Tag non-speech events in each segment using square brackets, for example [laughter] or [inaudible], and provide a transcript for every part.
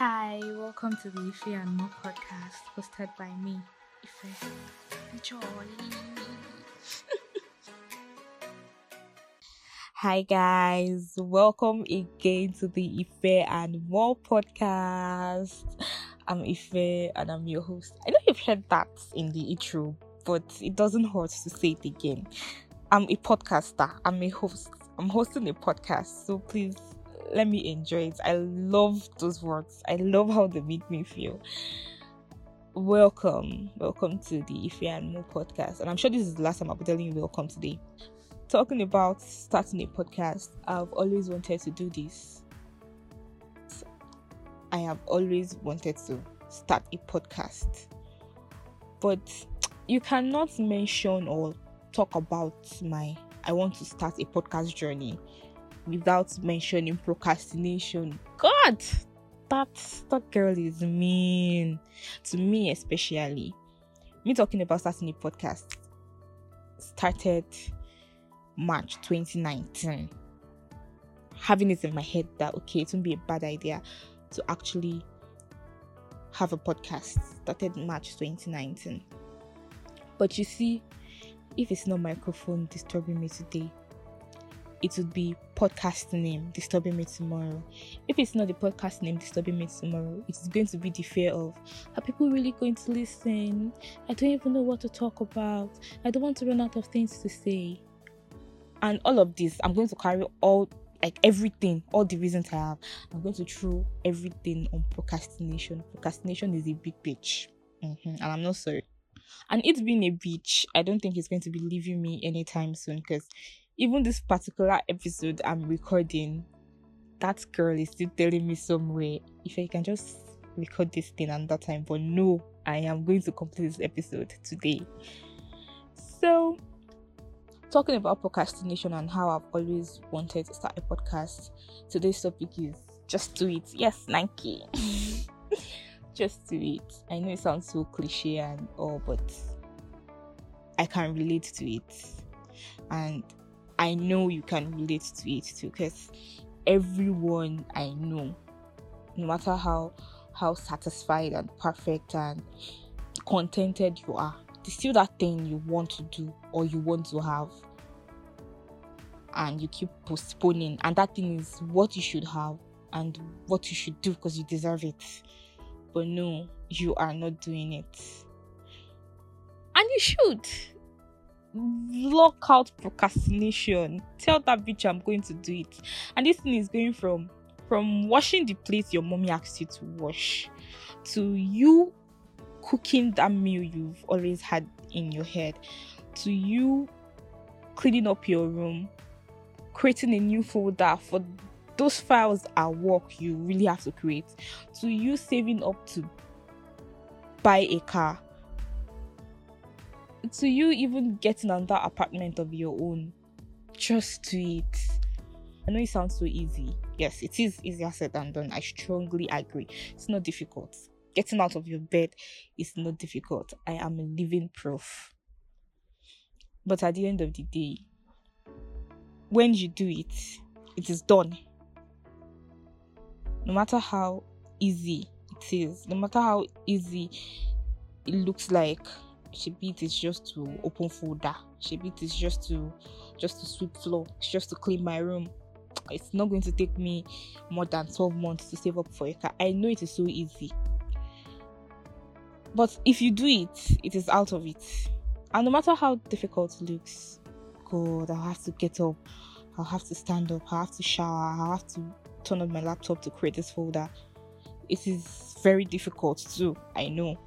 Hi, welcome to the Ife and More podcast hosted by me, Ife. Enjoy. [laughs] Hi guys, welcome again to the Ife and More podcast. I'm Ife and I'm your host. I know you've heard that in the intro, but it doesn't hurt to say it again. I'm a podcaster, I'm a host. I'm hosting a podcast, so please let me enjoy it. I love those words. I love how they make me feel. Welcome, welcome to the Ife and More podcast. And I'm sure this is the last time I'll be telling you welcome today. Talking about starting a podcast, I've always wanted to do this. I have always wanted to start a podcast. But you cannot mention or talk about my I want to start a podcast journey without mentioning procrastination. God, that that girl is mean to me, especially. Me talking about starting a podcast started March 2019. Having it in my head that okay, it won't be a bad idea to actually have a podcast started March 2019. But you see, if it's not microphone disturbing me today, it would be podcast name disturbing me tomorrow. If it's not the podcast name disturbing me tomorrow, it's going to be the fear of are people really going to listen? I don't even know what to talk about. I don't want to run out of things to say. And all of this, I'm going to carry all like everything, all the reasons I have. I'm going to throw everything on procrastination. Procrastination is a big bitch. Mm-hmm. And I'm not sorry. And it being a bitch, I don't think it's going to be leaving me anytime soon because even this particular episode I'm recording, that girl is still telling me somewhere if I can just record this thing another time. But no, I am going to complete this episode today. So, talking about procrastination and how I've always wanted to start a podcast, today's topic is just do it. Yes, Nike. [laughs] just do it. I know it sounds so cliche and all, but I can relate to it. And I know you can relate to it too because everyone I know, no matter how how satisfied and perfect and contented you are, there's still that thing you want to do or you want to have. And you keep postponing and that thing is what you should have and what you should do because you deserve it. But no you are not doing it. And you should block out procrastination. Tell that bitch I'm going to do it. And this thing is going from from washing the plate your mommy asked you to wash to you cooking that meal you've always had in your head to you cleaning up your room creating a new folder for those files at work you really have to create to you saving up to buy a car to you even getting another apartment of your own, just do it. I know it sounds so easy. Yes, it is easier said than done. I strongly agree. It's not difficult. Getting out of your bed is not difficult. I am a living proof. But at the end of the day, when you do it, it is done. No matter how easy it is, no matter how easy it looks like, Shebit is just to open folder. Shebit is just to just to sweep floor. It's just to clean my room. It's not going to take me more than 12 months to save up for a car. I know it is so easy. But if you do it, it is out of it. And no matter how difficult it looks, God, I'll have to get up. I'll have to stand up. I'll have to shower. I'll have to turn on my laptop to create this folder. It is very difficult too, I know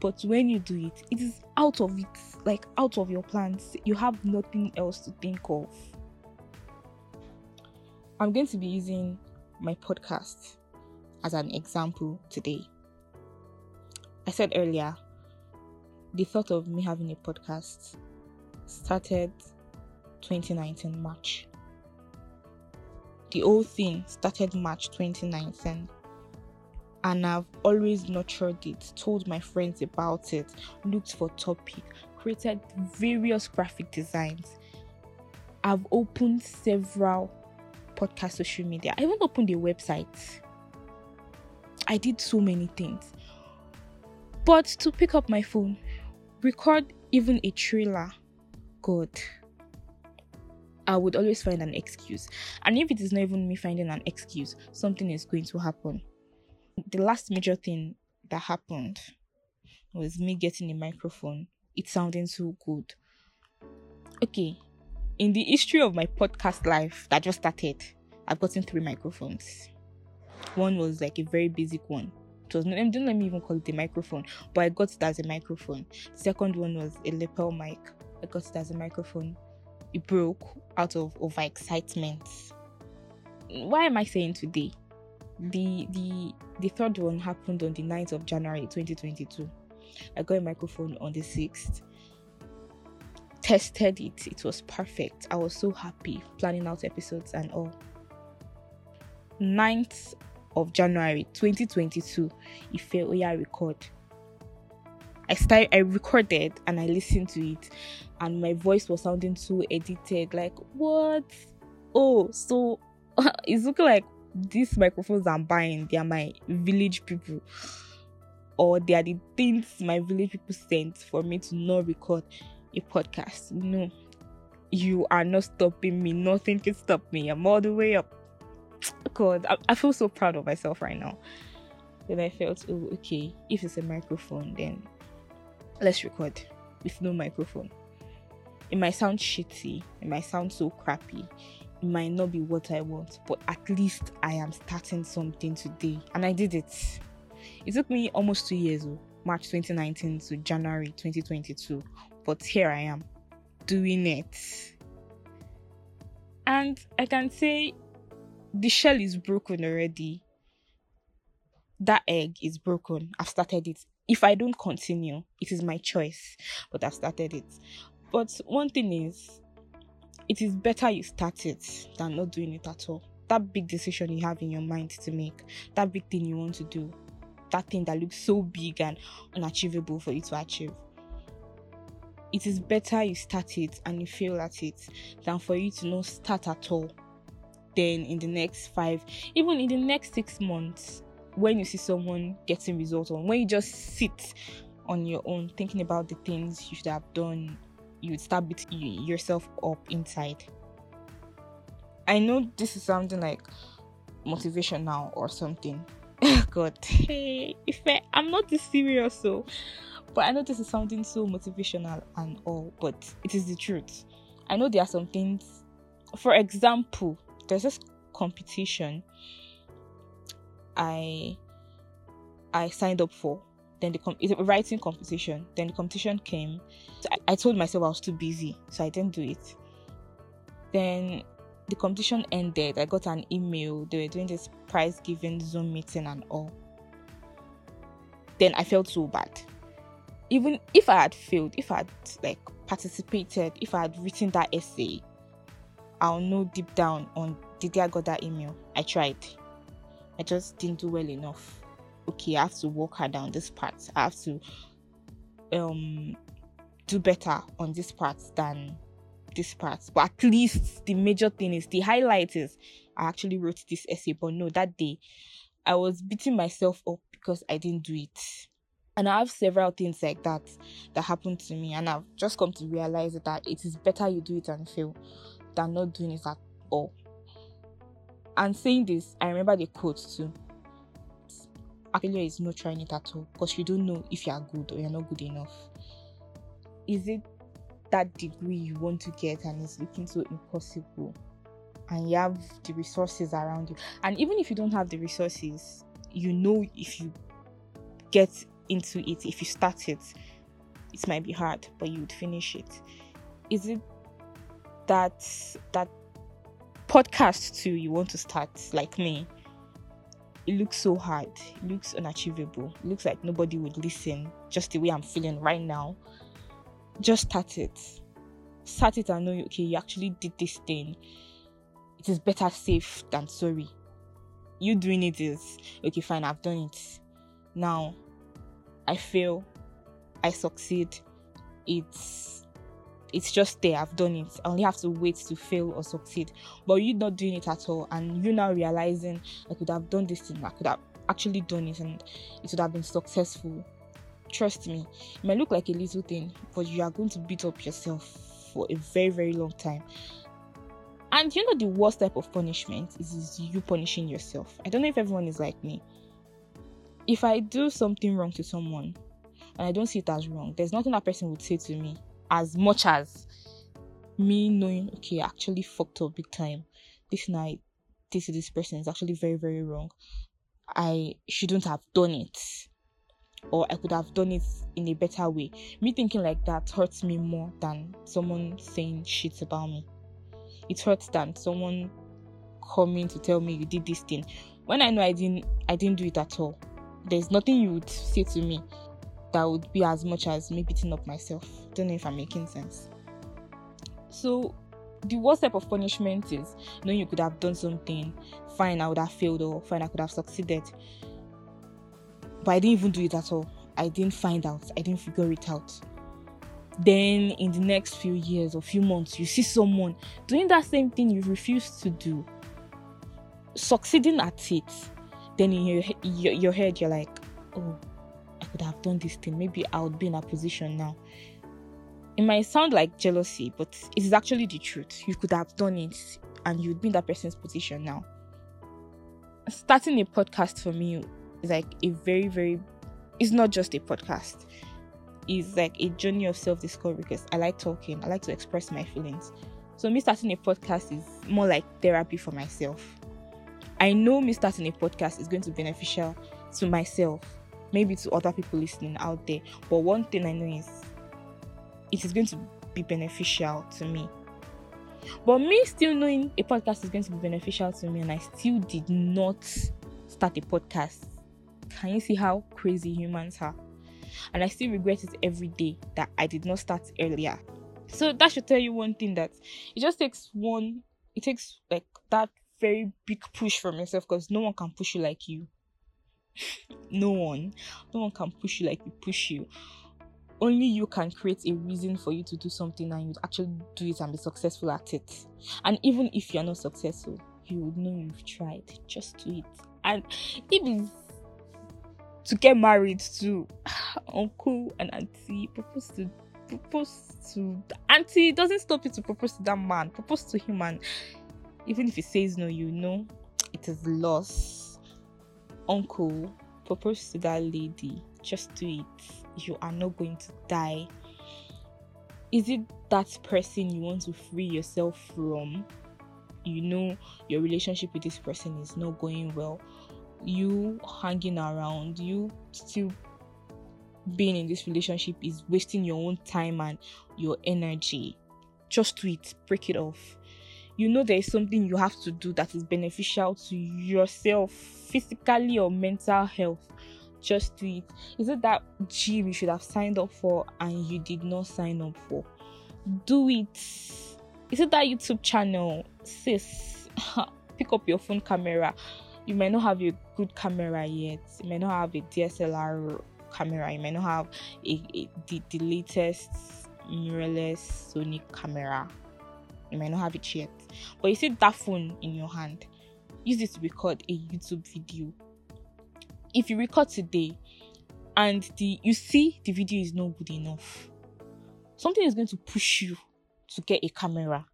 but when you do it it is out of it like out of your plans. You have nothing else to think of. I'm going to be using my podcast as an example today. I said earlier the thought of me having a podcast started 2019 march. The whole thing started march 2019 and I've always nurtured it, told my friends about it, looked for topic, created various graphic designs. I've opened several podcast social media. I even opened a website. I did so many things. But to pick up my phone, record even a trailer, God, I would always find an excuse. And if it is not even me finding an excuse, something is going to happen. The last major thing that happened was me getting a microphone. It sounding so good. Okay, in the history of my podcast life that just started, I've gotten three microphones. One was like a very basic one. It was don't let me even call it a microphone, but I got it as a microphone. The second one was a lapel mic. I got it as a microphone. It broke out of over excitement. Why am I saying today? The the the third one happened on the 9th of January 2022. I got a microphone on the 6th. Tested it, it was perfect. I was so happy planning out episodes and all. 9th of January 2022, Ife Oya record. I started, I recorded and I listened to it, and my voice was sounding too edited. Like, what? Oh, so [laughs] it's looking like these microphones I'm buying, they are my village people, or they are the things my village people sent for me to not record a podcast. No, you are not stopping me. Nothing can stop me. I'm all the way up. [tsk] God, I, I feel so proud of myself right now. Then I felt, oh, okay, if it's a microphone, then let's record with no microphone. It might sound shitty, it might sound so crappy, might not be what I want, but at least I am starting something today. And I did it. It took me almost two years, oh, March 2019 to January 2022, but here I am doing it. And I can say the shell is broken already. That egg is broken. I've started it. If I don't continue, it is my choice, but I've started it. But one thing is, it is better you start it than not doing it at all. That big decision you have in your mind to make, that big thing you want to do, that thing that looks so big and unachievable for you to achieve. It is better you start it and you fail at it than for you to not start at all then in the next five, even in the next six months, when you see someone getting results on, when you just sit on your own thinking about the things you should have done, you would start beating yourself up inside. I know this is something like motivational or something. [laughs] God, hey, if I, I'm not this serious, so but I know this is something so motivational and all, but it is the truth. I know there are some things, for example, there's this competition I I signed up for. Then the com- it's a writing competition. Then the competition came. So I, I told myself I was too busy, so I didn't do it. Then the competition ended. I got an email. They were doing this prize giving Zoom meeting and all. Then I felt so bad. Even if I had failed, if I had like participated, if I had written that essay, I'll know deep down on did I got that email. I tried. I just didn't do well enough. Okay, I have to work harder on this part. I have to um do better on this part than this part. But at least the major thing is the highlight is I actually wrote this essay. But no, that day I was beating myself up because I didn't do it. And I have several things like that that happened to me, and I've just come to realize that it is better you do it and fail than not doing it at all. And saying this, I remember the quote too. Failure is not trying it at all because you don't know if you are good or you're not good enough. Is it that degree you want to get and it's looking so impossible? And you have the resources around you. And even if you don't have the resources, you know if you get into it, if you start it, it might be hard, but you would finish it. Is it that that podcast too you want to start like me it looks so hard it looks unachievable it looks like nobody would listen just the way i'm feeling right now. Just start it. Start it and know okay you actually did this thing. It is better safe than sorry. You doing it is okay fine i've done it. Now i fail i succeed it's it's just there i've done it i only have to wait to fail or succeed but you not doing it at all and you now realizing i could have done this thing i could have actually done it and it would have been successful. Trust me, it might look like a little thing, but you are going to beat up yourself for a very, very long time. And you know, the worst type of punishment is, is you punishing yourself. I don't know if everyone is like me. If I do something wrong to someone and I don't see it as wrong, there's nothing that person would say to me as much as me knowing, okay, actually fucked up big time. This night, this this person is actually very, very wrong. I shouldn't have done it. Or I could have done it in a better way. Me thinking like that hurts me more than someone saying shit about me. It hurts than someone coming to tell me you did this thing. When I know I didn't I didn't do it at all. There's nothing you would say to me that would be as much as me beating up myself. Don't know if I'm making sense. So the worst type of punishment is knowing you could have done something, fine, I would have failed, or fine, I could have succeeded. But I didn't even do it at all. I didn't find out, I didn't figure it out. Then in the next few years or few months, you see someone doing that same thing you refused to do, succeeding at it. Then in your, your, your head, you're like, oh, could have done this thing. Maybe I would be in a position now it might sound like jealousy, but it is actually the truth. You could have done it and you'd be in that person's position now. Starting a podcast for me is like a very, very, it's not just a podcast, it's like a journey of self discovery because I like talking, I like to express my feelings. So, me starting a podcast is more like therapy for myself. I know me starting a podcast is going to be beneficial to myself, maybe to other people listening out there. But one thing I know is it is going to be beneficial to me. But me still knowing a podcast is going to be beneficial to me, and I still did not start a podcast. Can you see how crazy humans are? And I still regret it every day that I did not start earlier. So that should tell you one thing that it just takes one, it takes like that very big push from yourself because no one can push you like you. No one, no one can push you like you push you only you can create a reason for you to do something and you actually do it and be successful at it. And even if you're not successful, you would know you've tried. Just do it. And it's to get married to [sighs] uncle and auntie, propose to propose to auntie doesn't stop you to propose to that man. Propose to him and even if he says no, you know it is loss. Uncle, propose to that lady. Just do it you are not going to die? Is it that person you want to free yourself from? You know your relationship with this person is not going well. You hanging around, you still being in this relationship is wasting your own time and your energy. Just do it, break it off. You know there is something you have to do that is beneficial to yourself, physically or mental health just do it. Is it that gym you should have signed up for and you did not sign up for? Do it. Is it that YouTube channel? Sis, [laughs] pick up your phone camera. You might not have a good camera yet. You may not have a DSLR camera. You may not have a, a the, the latest mirrorless Sony camera. You might not have it yet. But you see that phone in your hand. Use it to record a YouTube video if you record today and the you see the video is not good enough, something is going to push you to get a camera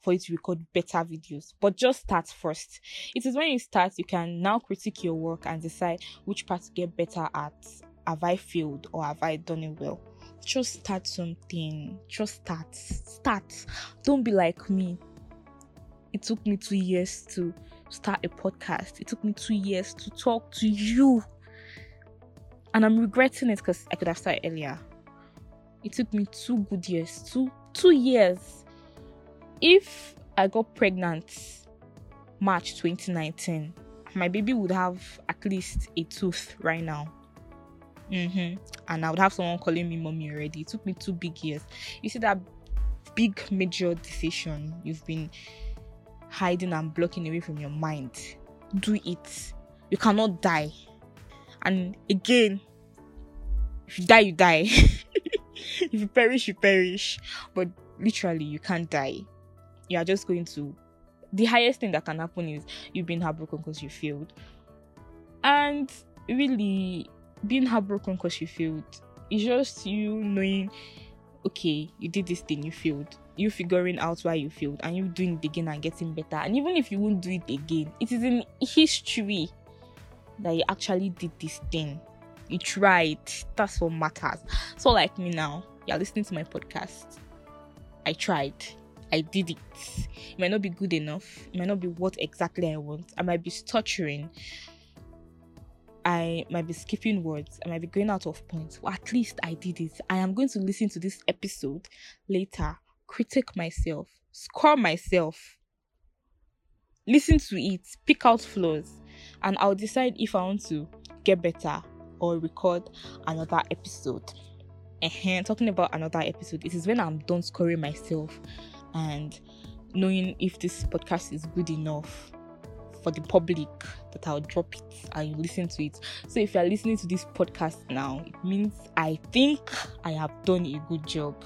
for you to record better videos. But just start first. It is when you start you can now critique your work and decide which part to get better at. Have I failed or have I done it well? Just start something. Just start. Start. Don't be like me. It took me two years to start a podcast. It took me two years to talk to you. And I'm regretting it because I could have started earlier. It took me two good years. Two two years. If I got pregnant March 2019, my baby would have at least a tooth right now. Mm-hmm. And I would have someone calling me mommy already. It took me two big years. You see that big major decision you've been hiding and blocking away from your mind. Do it. You cannot die. And again, if you die, you die. [laughs] if you perish, you perish. But literally, you can't die. You are just going to. The highest thing that can happen is you've been heartbroken because you failed. And really, being heartbroken because you failed, it's just you knowing, okay, you did this thing, you failed. You figuring out why you failed and you doing it again and getting better. And even if you won't do it again, it is in history that you actually did this thing. You tried. That's what matters. So, like me now, you're listening to my podcast. I tried. I did it. It might not be good enough. It might not be what exactly I want. I might be stuttering. I might be skipping words. I might be going out of points. Well, at least I did it. I am going to listen to this episode later, critique myself, score myself, listen to it, pick out flaws, and I'll decide if I want to get better or record another episode. uh talking about another episode, is when I'm done scoring myself and knowing if this podcast is good enough for the public that I'll drop it and you listen to it. So if you're listening to this podcast now, it means I think I have done a good job.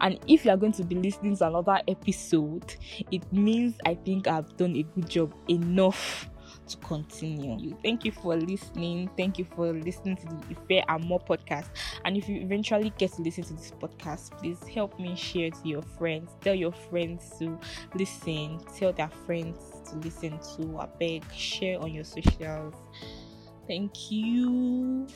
And if you are going to be listening to another episode, it means I think I've done a good job enough to continue. Thank you for listening. Thank you for listening to the Ife and More podcast. And if you eventually get to listen to this podcast, please help me share to your friends. Tell your friends to listen. Tell their friends to listen to. I beg, share on your socials. Thank you.